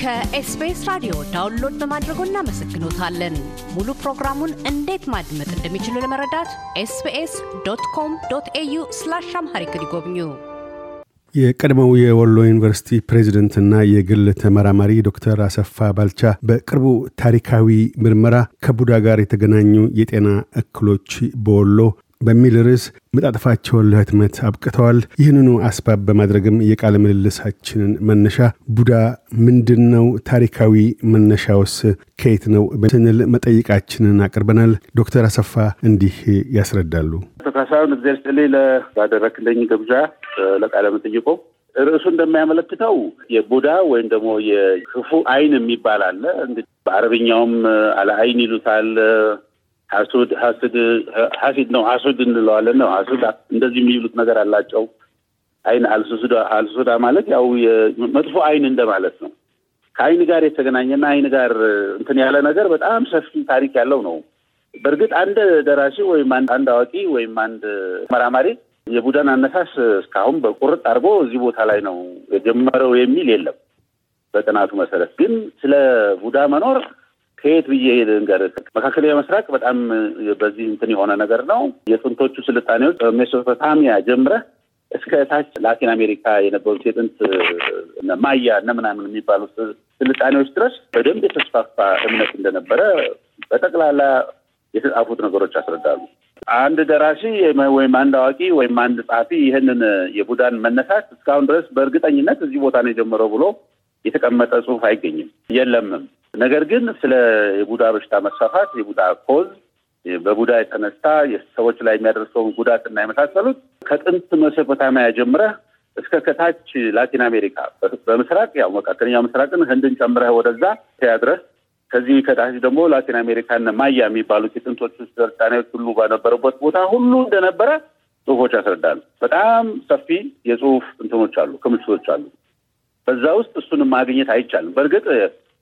ከ SBS ራዲዮ download በማድረጎ እናመሰግኖታለን። ሙሉ ፕሮግራሙን እንዴት ማድመጥ እንደሚችሉ ለመረዳት SBS dot com dot au slash Amharic ይጎብኙ። የቀድሞው የወሎ ዩኒቨርሲቲ ፕሬዝደንትና የግል ተመራማሪ ዶክተር አሰፋ ባልቻ በቅርቡ ታሪካዊ ምርመራ ከቡዳ ጋር የተገናኙ የጤና እክሎች በወሎ በሚል ርዕስ መጣጥፋቸውን ለህትመት አብቅተዋል። ይህንኑ አስባብ በማድረግም የቃለ ምልልሳችንን መነሻ ቡዳ ምንድን ነው? ታሪካዊ መነሻውስ ከየት ነው? ስንል መጠይቃችንን አቅርበናል። ዶክተር አሰፋ እንዲህ ያስረዳሉ። ካሳሁን እግዚአብሔር ይስጥልኝ ባደረክልኝ ግብዣ ለቃለ መጠይቆ ርዕሱ እንደሚያመለክተው የቡዳ ወይም ደግሞ የክፉ አይን የሚባል አለ። በአረብኛውም አለ ይሉታል ሀሱድ ሀስድ ሀሲድ ነው ሀሱድ እንለዋለን ነው ሀሱድ እንደዚህ የሚሉት ነገር አላቸው። አይን አልሱዳ አልሱዳ ማለት ያው መጥፎ አይን እንደማለት ነው። ከአይን ጋር የተገናኘና አይን ጋር እንትን ያለ ነገር በጣም ሰፊ ታሪክ ያለው ነው። በእርግጥ አንድ ደራሲ ወይም አንድ አዋቂ ወይም አንድ ተመራማሪ የቡዳን አነሳስ እስካሁን በቁርጥ አድርጎ እዚህ ቦታ ላይ ነው የጀመረው የሚል የለም። በጥናቱ መሰረት ግን ስለ ቡዳ መኖር ከየት ብዬ ልንገርህ፣ መካከለኛ ምስራቅ በጣም በዚህ እንትን የሆነ ነገር ነው። የጥንቶቹ ስልጣኔዎች ሜሶፖታሚያ ጀምረህ እስከ ታች ላቲን አሜሪካ የነበሩት የጥንት ማያ እነ ምናምን የሚባሉት ስልጣኔዎች ድረስ በደንብ የተስፋፋ እምነት እንደነበረ በጠቅላላ የተጻፉት ነገሮች ያስረዳሉ። አንድ ደራሲ ወይም አንድ አዋቂ ወይም አንድ ጸሐፊ ይህንን የቡዳን መነሳት እስካሁን ድረስ በእርግጠኝነት እዚህ ቦታ ነው የጀመረው ብሎ የተቀመጠ ጽሑፍ አይገኝም፣ የለምም። ነገር ግን ስለ የቡዳ በሽታ መስፋፋት የቡዳ cause በቡዳ የተነሳ የሰዎች ላይ የሚያደርሰውን ጉዳትና የመሳሰሉት ከጥንት መሶፖታሚያ ጀምረህ እስከ ከታች ላቲን አሜሪካ በምስራቅ ያው መካከለኛው ምስራቅን ህንድን ጨምረህ ወደዛ ድረስ ከዚህ ከታች ደግሞ ላቲን አሜሪካን ማያ የሚባሉት የጥንቶቹ ስልጣኔዎች ሁሉ በነበሩበት ቦታ ሁሉ እንደነበረ ጽሁፎች ያስረዳሉ። በጣም ሰፊ የጽሁፍ እንትኖች አሉ፣ ክምችቶች አሉ። በዛ ውስጥ እሱንም ማግኘት አይቻልም። በእርግጥ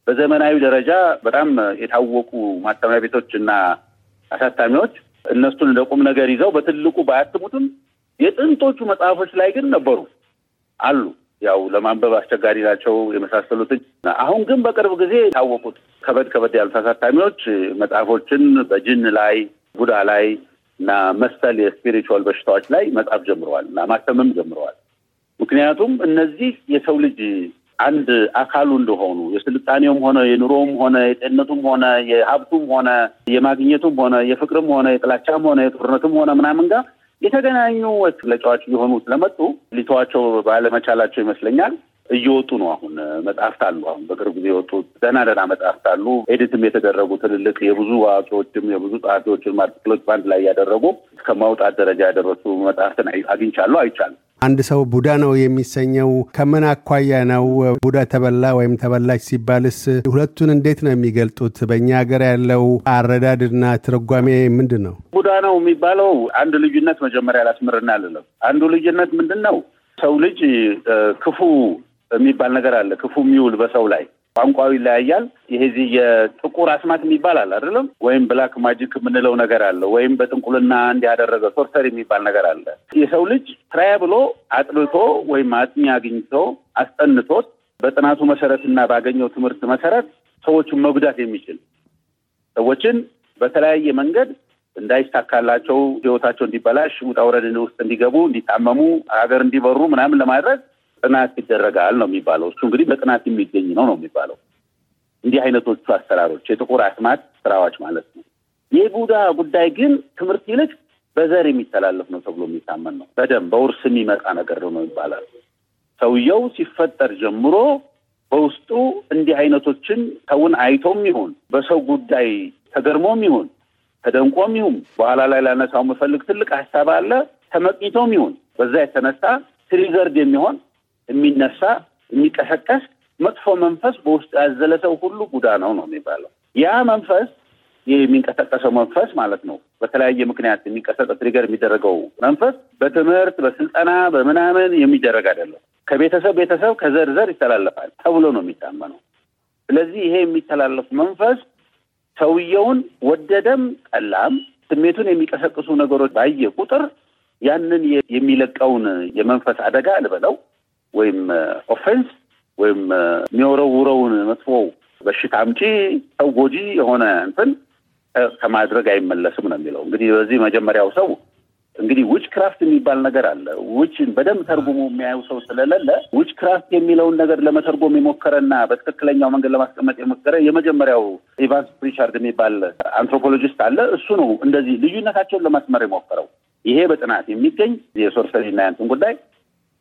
በዘመናዊ ደረጃ በጣም የታወቁ ማተሚያ ቤቶች እና አሳታሚዎች እነሱን ለቁም ነገር ይዘው በትልቁ ባያትሙትም የጥንቶቹ መጽሐፎች ላይ ግን ነበሩ አሉ። ያው ለማንበብ አስቸጋሪ ናቸው የመሳሰሉትን። አሁን ግን በቅርብ ጊዜ የታወቁት ከበድ ከበድ ያሉት አሳታሚዎች መጽሐፎችን በጅን ላይ ቡዳ ላይ እና መሰል የስፒሪቹዋል በሽታዎች ላይ መጽሐፍ ጀምረዋል እና ማተምም ጀምረዋል። ምክንያቱም እነዚህ የሰው ልጅ አንድ አካሉ እንደሆኑ የስልጣኔውም ሆነ የኑሮውም ሆነ የጤንነቱም ሆነ የሀብቱም ሆነ የማግኘቱም ሆነ የፍቅርም ሆነ የጥላቻም ሆነ የጦርነትም ሆነ ምናምን ጋር የተገናኙ መግለጫዎች ሊሆኑ ስለመጡ ሊተዋቸው ባለመቻላቸው ይመስለኛል እየወጡ ነው። አሁን መጽሐፍት አሉ። አሁን በቅርብ ጊዜ የወጡ ደህና ደህና መጽሐፍት አሉ። edit ም የተደረጉ ትልልቅ የብዙ አዋቂዎችም የብዙ ጸሐፊዎችን article ኦች በአንድ ላይ ያደረጉ እስከ ማውጣት ደረጃ ያደረሱ መጽሐፍትን አግኝቻለሁ፣ አይቻልም። አንድ ሰው ቡዳ ነው የሚሰኘው ከምን አኳያ ነው? ቡዳ ተበላ ወይም ተበላች ሲባልስ ሁለቱን እንዴት ነው የሚገልጡት? በእኛ ሀገር ያለው አረዳድና ትርጓሜ ምንድን ነው? ቡዳ ነው የሚባለው አንድ ልዩነት መጀመሪያ ላስምርና አልለም። አንዱ ልዩነት ምንድን ነው? ሰው ልጅ ክፉ የሚባል ነገር አለ። ክፉ የሚውል በሰው ላይ ቋንቋው ይለያያል። ይሄ እዚህ የጥቁር አስማት የሚባል አለ አይደለም? ወይም black magic የምንለው ነገር አለ። ወይም በጥንቁልና እንዲያደረገ sorcery የሚባል ነገር አለ። የሰው ልጅ ስራዬ ብሎ አጥልቶ ወይም አጥኚ አግኝቶ አስጠንቶት በጥናቱ መሰረትና ባገኘው ትምህርት መሰረት ሰዎችን መጉዳት የሚችል ሰዎችን በተለያየ መንገድ እንዳይሳካላቸው ህይወታቸው እንዲበላሽ ውጣ ውረድ ውስጥ እንዲገቡ እንዲታመሙ ሀገር እንዲበሩ ምናምን ለማድረግ ጥናት ይደረጋል ነው የሚባለው። እሱ እንግዲህ በጥናት የሚገኝ ነው ነው የሚባለው። እንዲህ አይነቶቹ አሰራሮች የጥቁር አስማት ስራዎች ማለት ነው። የቡዳ ጉዳይ ግን ትምህርት ይልቅ በዘር የሚተላለፍ ነው ተብሎ የሚታመን ነው። በደም በውርስ የሚመጣ ነገር ነው ይባላል። ሰውየው ሲፈጠር ጀምሮ በውስጡ እንዲህ አይነቶችን ሰውን አይቶም ይሁን በሰው ጉዳይ ተገርሞም ይሁን ተደንቆም ይሁን በኋላ ላይ ላነሳው የምፈልግ ትልቅ ሀሳብ አለ። ተመቅኝቶም ይሁን በዛ የተነሳ ትሪገርድ የሚሆን የሚነሳ የሚቀሰቀስ መጥፎ መንፈስ በውስጡ ያዘለ ሰው ሁሉ ቡዳ ነው ነው የሚባለው። ያ መንፈስ የሚንቀሰቀሰው መንፈስ ማለት ነው። በተለያየ ምክንያት የሚቀሰቀስ ትሪገር የሚደረገው መንፈስ በትምህርት በስልጠና በምናምን የሚደረግ አይደለም። ከቤተሰብ ቤተሰብ ከዘር ዘር ይተላለፋል ተብሎ ነው የሚታመነው። ስለዚህ ይሄ የሚተላለፍ መንፈስ ሰውየውን ወደደም ጠላም ስሜቱን የሚቀሰቅሱ ነገሮች ባየ ቁጥር ያንን የሚለቀውን የመንፈስ አደጋ ልበለው ወይም offense ወይም የሚወረውረውን መጥፎ በሽታ አምጪ ሰው ጎጂ የሆነ እንትን ከማድረግ አይመለስም ነው የሚለው። እንግዲህ በዚህ መጀመሪያው ሰው እንግዲህ witchcraft የሚባል ነገር አለ። witch ን በደንብ ተርጉሞ የሚያዩ ሰው ስለሌለ witchcraft የሚለውን ነገር ለመተርጎም የሞከረና በትክክለኛው መንገድ ለማስቀመጥ የሞከረ የመጀመሪያው ኢቫንስ ፕሪቻርድ የሚባል anthropologist አለ። እሱ ነው እንደዚህ ልዩነታቸውን ለማስመር የሞከረው። ይሄ በጥናት የሚገኝ የ sorcery ና ያንትን ጉዳይ፣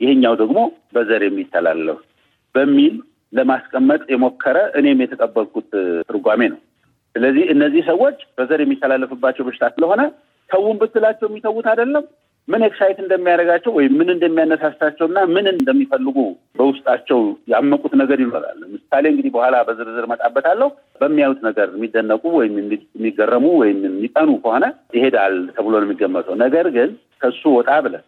ይሄኛው ደግሞ በዘር የሚተላለፍ በሚል ለማስቀመጥ የሞከረ እኔም የተቀበልኩት ትርጓሜ ነው። ስለዚህ እነዚህ ሰዎች በዘር የሚተላለፍባቸው በሽታ ስለሆነ ተውን ብትላቸው የሚተዉት አይደለም። ምን excite እንደሚያደርጋቸው ወይም ምን እንደሚያነሳሳቸው እና ምን እንደሚፈልጉ በውስጣቸው ያመቁት ነገር ይኖራል። ምሳሌ እንግዲህ በኋላ በዝርዝር እመጣበታለሁ። በሚያዩት ነገር የሚደነቁ ወይም የሚገረሙ ወይም የሚጠኑ ከሆነ ይሄዳል ተብሎ ነው የሚገመተው። ነገር ግን ከሱ ወጣ ብለን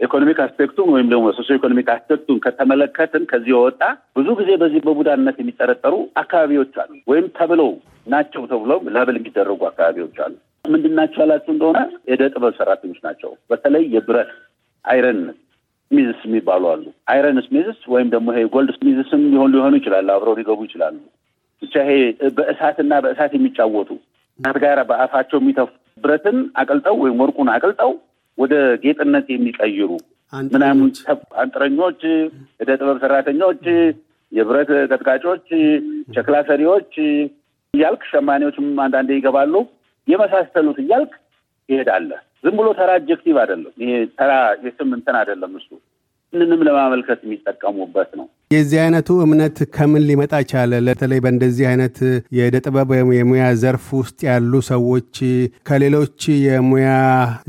economic aspect ኡን ወይም ደግሞ socio economic aspect ኡን ከተመለከትን ከዚህ የወጣ ብዙ ጊዜ በዚህ በቡዳነት የሚጠረጠሩ አካባቢዎች አሉ። ወይም ተብለው ናቸው ተብለው label የሚደረጉ አካባቢዎች አሉ። ምንድን ናቸው ያላችሁ እንደሆነ የዕደ ጥበብ ሰራተኞች ናቸው። በተለይ የብረት iron smiths የሚባሉ አሉ። iron smiths ወይም ደግሞ ይሄ gold smiths ም ሊሆን ሊሆኑ ይችላሉ። አብረው ሊገቡ ይችላሉ። ብቻ ይሄ በእሳትና በእሳት የሚጫወቱ እሳት ጋር በአፋቸው የሚተፉ ብረትን አቅልጠው ወይም ወርቁን አቅልጠው ወደ ጌጥነት የሚቀይሩ ምናምን አንጥረኞች፣ ዕደ ጥበብ ሰራተኞች፣ የብረት ቀጥቃጮች፣ ሸክላ ሰሪዎች እያልክ ሸማኔዎችም አንዳንዴ ይገባሉ የመሳሰሉት እያልክ ይሄዳለህ። ዝም ብሎ ተራ አጀክቲቭ አይደለም። ይሄ ተራ የስም እንትን አይደለም። እሱ ምንንም ለማመልከት የሚጠቀሙበት ነው። የዚህ አይነቱ እምነት ከምን ሊመጣ ቻለ? በተለይ በእንደዚህ አይነት የዕደ ጥበብ ወይም የሙያ ዘርፍ ውስጥ ያሉ ሰዎች ከሌሎች የሙያ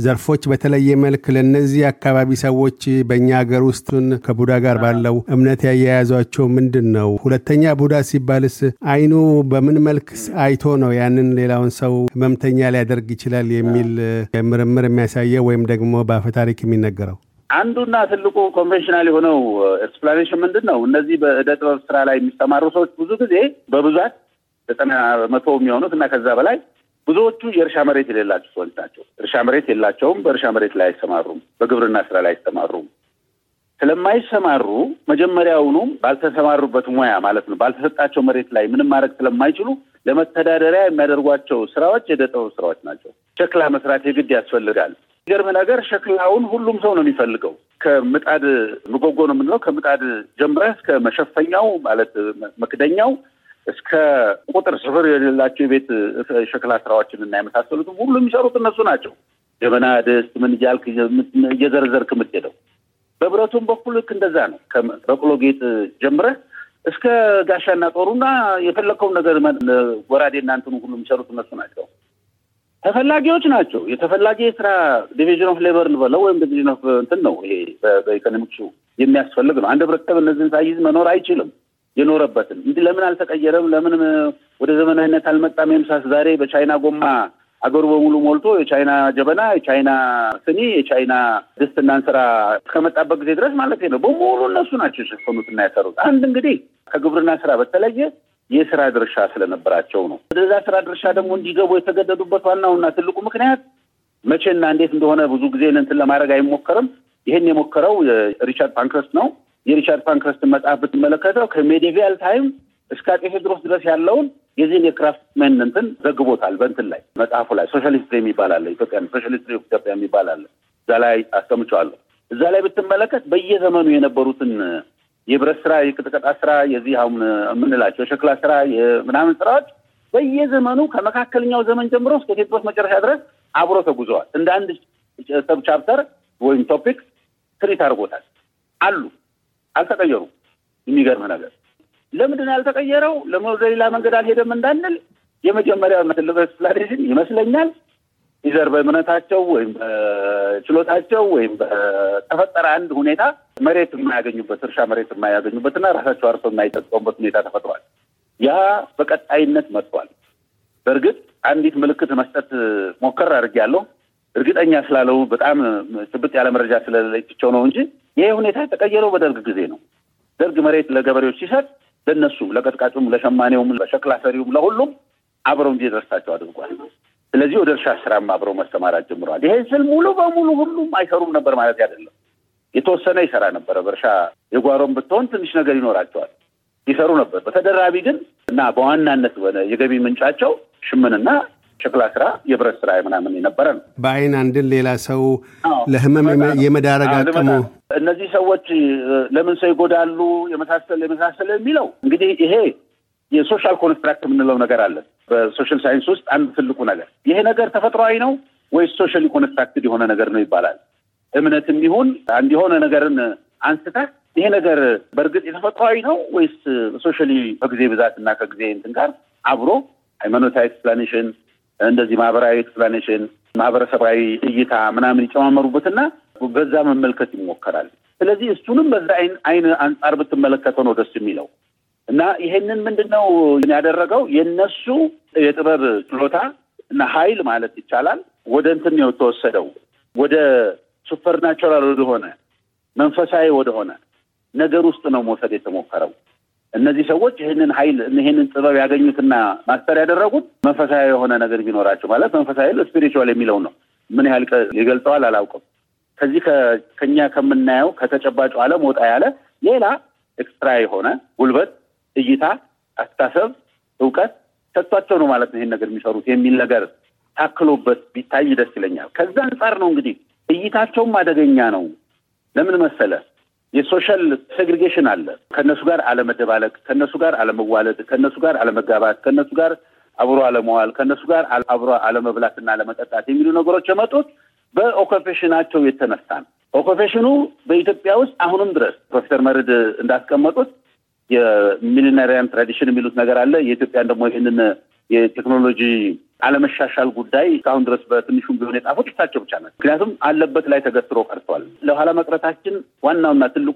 ዘርፎች በተለየ መልክ ለእነዚህ አካባቢ ሰዎች በእኛ ሀገር ውስጡን ከቡዳ ጋር ባለው እምነት ያያያዟቸው ምንድን ነው? ሁለተኛ ቡዳ ሲባልስ አይኑ በምን መልክ አይቶ ነው ያንን ሌላውን ሰው ህመምተኛ ሊያደርግ ይችላል የሚል ምርምር የሚያሳየው ወይም ደግሞ በአፈ ታሪክ የሚነገረው? አንዱና ትልቁ conventional የሆነው explanation ምንድን ነው? እነዚህ በዕደ ጥበብ ስራ ላይ የሚሰማሩ ሰዎች ብዙ ጊዜ በብዛት ዘጠና መቶ የሚሆኑት እና ከዛ በላይ ብዙዎቹ የእርሻ መሬት የሌላቸው ሰዎች ናቸው። እርሻ መሬት የላቸውም። በእርሻ መሬት ላይ አይሰማሩም። በግብርና ስራ ላይ አይሰማሩም። ስለማይሰማሩ መጀመሪያውኑም ባልተሰማሩበት ሙያ ማለት ነው ባልተሰጣቸው መሬት ላይ ምንም ማድረግ ስለማይችሉ ለመተዳደሪያ የሚያደርጓቸው ስራዎች የዕደ ጥበብ ስራዎች ናቸው። ሸክላ መስራት የግድ ያስፈልጋል። የሚገርም ነገር ሸክላውን ሁሉም ሰው ነው የሚፈልገው። ከምጣድ ምጎጎ ነው የምንለው ከምጣድ ጀምረህ እስከ መሸፈኛው ማለት መክደኛው እስከ ቁጥር ስፍር የሌላቸው የቤት ሸክላ ስራዎችን እና የመሳሰሉትም ሁሉ የሚሰሩት እነሱ ናቸው። ጀበና፣ ድስት ምን እያልክ እየዘረዘርክ የምትሄደው በብረቱም በኩል ልክ እንደዛ ነው። በቅሎ ጌጥ ጀምረህ እስከ ጋሻና ጦሩና የፈለግከውን ነገር ወራዴና እንትኑ ሁሉ የሚሰሩት እነሱ ናቸው። ተፈላጊዎች ናቸው። የተፈላጊ የስራ division of labor እንበለው ወይም division of እንትን ነው። ይሄ በኢኮኖሚክሱ የሚያስፈልግ ነው። አንድ ህብረተሰብ እነዚህን ሳይዝ መኖር አይችልም። የኖረበትን እንዲህ ለምን አልተቀየረም? ለምን ወደ ዘመናዊነት አልመጣም? የምሳስ ዛሬ በቻይና ጎማ አገሩ በሙሉ ሞልቶ የቻይና ጀበና፣ የቻይና ስኒ፣ የቻይና ድስትና እንስራ እስከመጣበት ጊዜ ድረስ ማለት ነው በሙሉ እነሱ ናቸው የሸፈኑትና ያሰሩት። አንድ እንግዲህ ከግብርና ስራ በተለየ የስራ ድርሻ ስለነበራቸው ነው። ወደዛ ስራ ድርሻ ደግሞ እንዲገቡ የተገደዱበት ዋናውና ትልቁ ምክንያት መቼና እንዴት እንደሆነ ብዙ ጊዜ እንትን ለማድረግ አይሞከርም። ይህን የሞከረው ሪቻርድ ፓንክረስት ነው። የሪቻርድ ፓንክረስትን መጽሐፍ ብትመለከተው ከ medieval time እስከ አጤ ቴዎድሮስ ድረስ ያለውን የዚህን የ craftsmen እንትን ዘግቦታል። በእንትን ላይ መጽሐፉ ላይ Social History የሚባል አለ። ኢትዮጵያ Social History ኢትዮጵያ የሚባል አለ። እዛ ላይ አስቀምጨዋለሁ። እዛ ላይ ብትመለከት በየዘመኑ የነበሩትን የብረት ስራ፣ የቅጥቀጣ ስራ፣ የዚህ አሁን የምንላቸው የሸክላ ስራ፣ የምናምን ስራዎች በየዘመኑ ከመካከለኛው ዘመን ጀምሮ እስከ ቴዎድሮስ መጨረሻ ድረስ አብሮ ተጉዘዋል። እንደ አንድ sub chapter ወይም topic treat አድርጎታል። አሉ አልተቀየሩም። የሚገርም ነገር ለምንድን ያልተቀየረው? ወደ ሌላ መንገድ አልሄደም እንዳንል የመጀመሪያው explanation ይመስለኛል ይዘር በእምነታቸው ወይም በችሎታቸው ወይም በተፈጠረ አንድ ሁኔታ መሬት የማያገኙበት እርሻ መሬት የማያገኙበትና ራሳቸው አርሰው የማይጠቀሙበት ሁኔታ ተፈጥሯል። ያ በቀጣይነት መጥቷል። በእርግጥ አንዲት ምልክት መስጠት ሞከር አድርጌያለሁ። እርግጠኛ ስላለው በጣም ጭብጥ ያለ መረጃ ስለሌለችው ነው እንጂ ይሄ ሁኔታ የተቀየረው በደርግ ጊዜ ነው። ደርግ መሬት ለገበሬዎች ሲሰጥ ለእነሱም፣ ለቀጥቃጩም፣ ለሸማኔውም፣ ለሸክላ ሰሪውም፣ ለሁሉም አብረው እንዲደርሳቸው አድርጓል። ስለዚህ ወደ እርሻ ስራም አብረው መሰማራት ጀምረዋል። ይሄ ስል ሙሉ በሙሉ ሁሉም አይሰሩም ነበር ማለት አይደለም። የተወሰነ ይሰራ ነበረ። በእርሻ የጓሮም ብትሆን ትንሽ ነገር ይኖራቸዋል ይሰሩ ነበር። በተደራቢ ግን እና በዋናነት የገቢ ምንጫቸው ሽምንና ሸክላ ስራ፣ የብረት ስራ ምናምን የነበረ ነው። በአይን አንድን ሌላ ሰው ለህመም የመዳረግ አቅሙ እነዚህ ሰዎች ለምን ሰው ይጎዳሉ የመሳሰል የመሳሰል የሚለው እንግዲህ ይሄ የ social construct የምንለው ነገር አለ። በ social science ውስጥ አንድ ትልቁ ነገር ይሄ ነገር ተፈጥሯዊ ነው ወይስ socially constructed የሆነ ነገር ነው ይባላል። እምነትም ይሁን አንድ የሆነ ነገርን አንስተህ ይሄ ነገር በእርግጥ የተፈጥሯዊ ነው ወይስ socially ከጊዜ ብዛት እና ከጊዜ እንትን ጋር አብሮ ሃይማኖታዊ explanation እንደዚህ ማህበራዊ explanation ማህበረሰባዊ እይታ ምናምን ይጨማመሩበትና በዛ መመልከት ይሞከራል። ስለዚህ እሱንም በዛ አይን አንጻር ብትመለከተው ነው ደስ የሚለው እና ይሄንን ምንድን ነው ያደረገው የነሱ የጥበብ ችሎታ እና ኃይል ማለት ይቻላል ወደ እንትን ነው የተወሰደው ወደ supernatural ወደሆነ መንፈሳዊ ወደሆነ ነገር ውስጥ ነው መውሰድ የተሞከረው። እነዚህ ሰዎች ይህንን ኃይል ይህንን ጥበብ ያገኙትና master ያደረጉት መንፈሳዊ የሆነ ነገር ቢኖራቸው ማለት መንፈሳዊ spiritual የሚለው ነው። ምን ያህል ይገልጸዋል አላውቅም። ከዚህ ከኛ ከምናየው ከተጨባጩ ዓለም ወጣ ያለ ሌላ extra የሆነ ጉልበት፣ እይታ፣ አስተሳሰብ፣ እውቀት ሰጥቷቸው ነው ማለት ነው ይህን ነገር የሚሰሩት የሚል ነገር ታክሎበት ቢታይ ደስ ይለኛል። ከዛ አንጻር ነው እንግዲህ እይታቸውም አደገኛ ነው። ለምን መሰለ የ social segregation አለ። ከእነሱ ጋር አለመደባለቅ፣ ከእነሱ ጋር አለመዋለድ፣ ከእነሱ ጋር አለመጋባት፣ ከእነሱ ጋር አብሮ አለመዋል፣ ከእነሱ ጋር አብሮ አለመብላትና አለመጠጣት የሚሉ ነገሮች የመጡት በ occupation ኣቸው የተነሳ ነው። occupation ኡ በኢትዮጵያ ውስጥ አሁንም ድረስ ፕሮፌሰር መርድ እንዳስቀመጡት የ millenarian tradition የሚሉት ነገር አለ። የኢትዮጵያን ደግሞ ይህንን የቴክኖሎጂ አለመሻሻል ጉዳይ እስካሁን ድረስ በትንሹም ቢሆን የጻፉት እሳቸው ብቻ ናቸው። ምክንያቱም ባለበት ላይ ተገትሮ ቀርቷል። ለኋላ መቅረታችን ዋናውና ትልቁ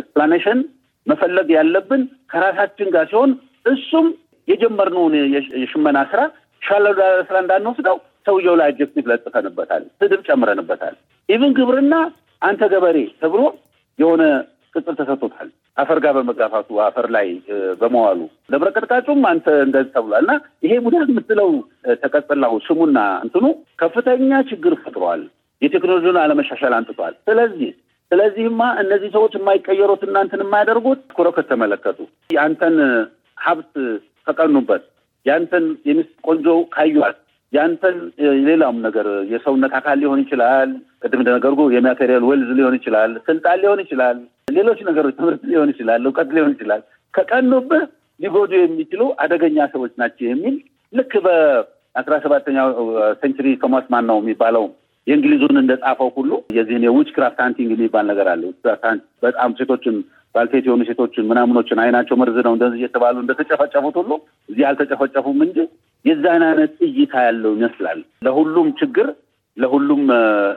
explanation መፈለግ ያለብን ከራሳችን ጋር ሲሆን እሱም የጀመርነውን የሽመና ስራ ሸክላ ስራ እንዳንወስደው ሰውየው ላይ adjective ለጥፈንበታል፣ ስድብ ጨምረንበታል። even ግብርና አንተ ገበሬ ተብሎ የሆነ ቅጽል ተሰጥቶታል። አፈር ጋር በመጋፋቱ አፈር ላይ በመዋሉ ብረት ቀጥቃጩም አንተ እንደዚህ ተብሏል። እና ይሄ ሙዳት የምትለው ተቀጽላው ስሙና እንትኑ ከፍተኛ ችግር ፈጥሯል። የቴክኖሎጂውን አለመሻሻል አምጥቷል። ስለዚህ ስለዚህማ እነዚህ ሰዎች የማይቀየሩት እናንትን የማያደርጉት ኩሮ ከተመለከቱ የአንተን ሀብት ከቀኑበት ያንተን የሚስት ቆንጆ ካዩት ያንተን ሌላም ነገር የሰውነት አካል ሊሆን ይችላል። ቅድም እንደነገርኩ የ material wealth ሊሆን ይችላል፣ ስልጣን ሊሆን ይችላል፣ ሌሎች ነገሮች ትምህርት ሊሆን ይችላል፣ እውቀት ሊሆን ይችላል። ከቀኑብህ ሊጎዱ የሚችሉ አደገኛ ሰዎች ናቸው የሚል ልክ በአስራ ሰባተኛው century ቶማስ ማን ነው የሚባለው የእንግሊዙን እንደጻፈው ሁሉ የዚህን የ witch craft hunting የሚባል ነገር አለ። በጣም ሴቶችን ባልቴት የሆኑ ሴቶችን ምናምኖችን አይናቸው መርዝ ነው እንደዚህ እየተባሉ እንደተጨፈጨፉት ሁሉ እዚህ አልተጨፈጨፉም እንጂ የዛን አይነት እይታ ያለው ይመስላል። ለሁሉም ችግር ለሁሉም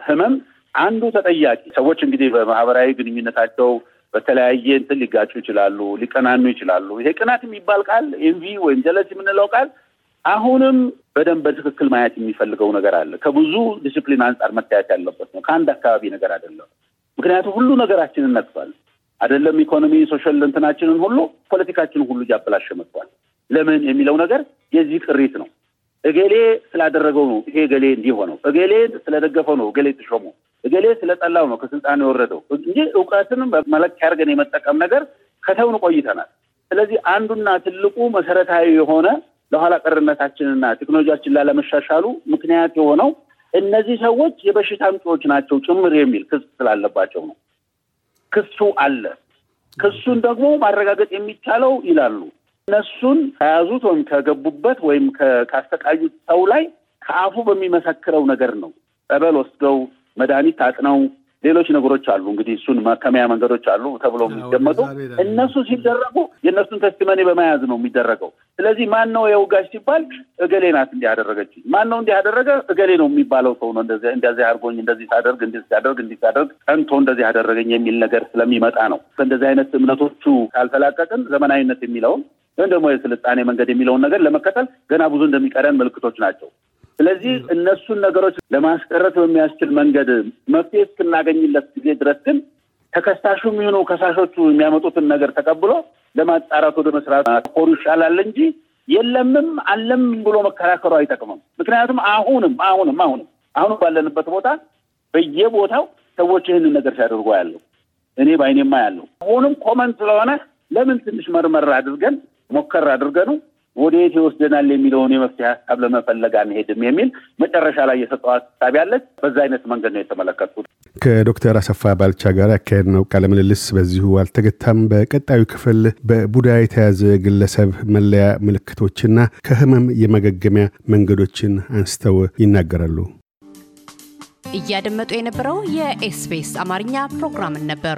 ህመም አንዱ ተጠያቂ ሰዎች እንግዲህ በማህበራዊ ግንኙነታቸው በተለያየ እንትን ሊጋጩ ይችላሉ፣ ሊቀናኑ ይችላሉ። ይሄ ቅናት የሚባል ቃል envy ወይም jealous የምንለው ቃል አሁንም በደንብ በትክክል ማየት የሚፈልገው ነገር አለ። ከብዙ ዲስፕሊን አንጻር መታየት ያለበት ነው። ከአንድ አካባቢ ነገር አይደለም። ምክንያቱም ሁሉ ነገራችንን ነክቷል። አይደለም ኢኮኖሚ፣ social እንትናችንን ሁሉ ፖለቲካችንን ሁሉ እያበላሸ መጥቷል። ለምን የሚለው ነገር የዚህ ቅሪት ነው። እገሌ ስላደረገው ነው ይሄ እገሌ እንዲህ ሆነው፣ እገሌ ስለደገፈው ነው እገሌ ተሾመው፣ እገሌ ስለጠላው ነው ከስልጣን የወረደው እንጂ እውቀትን መለኪያ አድርገን የመጠቀም ነገር ከተውን ቆይተናል። ስለዚህ አንዱና ትልቁ መሰረታዊ የሆነ ለኋላ ቀርነታችንና ቴክኖሎጂያችን ላለመሻሻሉ ምክንያት የሆነው እነዚህ ሰዎች የበሽታ አምጪዎች ናቸው ጭምር የሚል ክስ ስላለባቸው ነው። ክሱ አለ። ክሱን ደግሞ ማረጋገጥ የሚቻለው ይላሉ እነሱን ከያዙት ወይም ከገቡበት ወይም ካሰቃዩት ሰው ላይ ከአፉ በሚመሰክረው ነገር ነው። ጸበል ወስደው መድኃኒት ታጥነው ሌሎች ነገሮች አሉ እንግዲህ እሱን ማከሚያ መንገዶች አሉ ተብሎ የሚገመጡ እነሱ ሲደረጉ የእነሱን ተስቲመኒ በመያዝ ነው የሚደረገው። ስለዚህ ማን ነው የውጋሽ ሲባል እገሌ ናት እንዲህ ያደረገች፣ ማን ነው እንዲህ ያደረገ እገሌ ነው የሚባለው ሰው ነው እንደዚህ አድርጎኝ እንደዚህ ሳደርግ እንዲህ ሲያደርግ እንዲህ ሲያደርግ ጠንቶ እንደዚህ ያደረገኝ የሚል ነገር ስለሚመጣ ነው። ከእንደዚህ አይነት እምነቶቹ ካልተላቀቅን ዘመናዊነት የሚለውን ወይም ደግሞ የስልጣኔ መንገድ የሚለውን ነገር ለመከተል ገና ብዙ እንደሚቀረን ምልክቶች ናቸው። ስለዚህ እነሱን ነገሮች ለማስቀረት በሚያስችል መንገድ መፍትሄ እስክናገኝለት ጊዜ ድረስ ግን ተከሳሹ የሚሆኑ ከሳሾቹ የሚያመጡትን ነገር ተቀብሎ ለማጣራት ወደ መስራት ኮሩ ይሻላል እንጂ የለምም አለም ብሎ መከራከሩ አይጠቅምም። ምክንያቱም አሁንም አሁንም አሁንም አሁንም ባለንበት ቦታ በየቦታው ሰዎች ይህንን ነገር ሲያደርጉ ያለው እኔ በአይኔማ ያለው አሁንም ኮመን ስለሆነ ለምን ትንሽ መርመር አድርገን ሞከር አድርገኑ ወደ የት ይወስደናል የሚለውን የመፍትሄ ሀሳብ ለመፈለግ አንሄድም የሚል መጨረሻ ላይ የሰጠው ሀሳብ ያለች በዛ አይነት መንገድ ነው የተመለከትኩት። ከዶክተር አሰፋ ባልቻ ጋር ያካሄድ ነው ቃለ ምልልስ በዚሁ አልተገታም። በቀጣዩ ክፍል በቡዳ የተያዘ ግለሰብ መለያ ምልክቶችና ከህመም የማገገሚያ መንገዶችን አንስተው ይናገራሉ። እያደመጡ የነበረው የኤስቢኤስ አማርኛ ፕሮግራምን ነበር።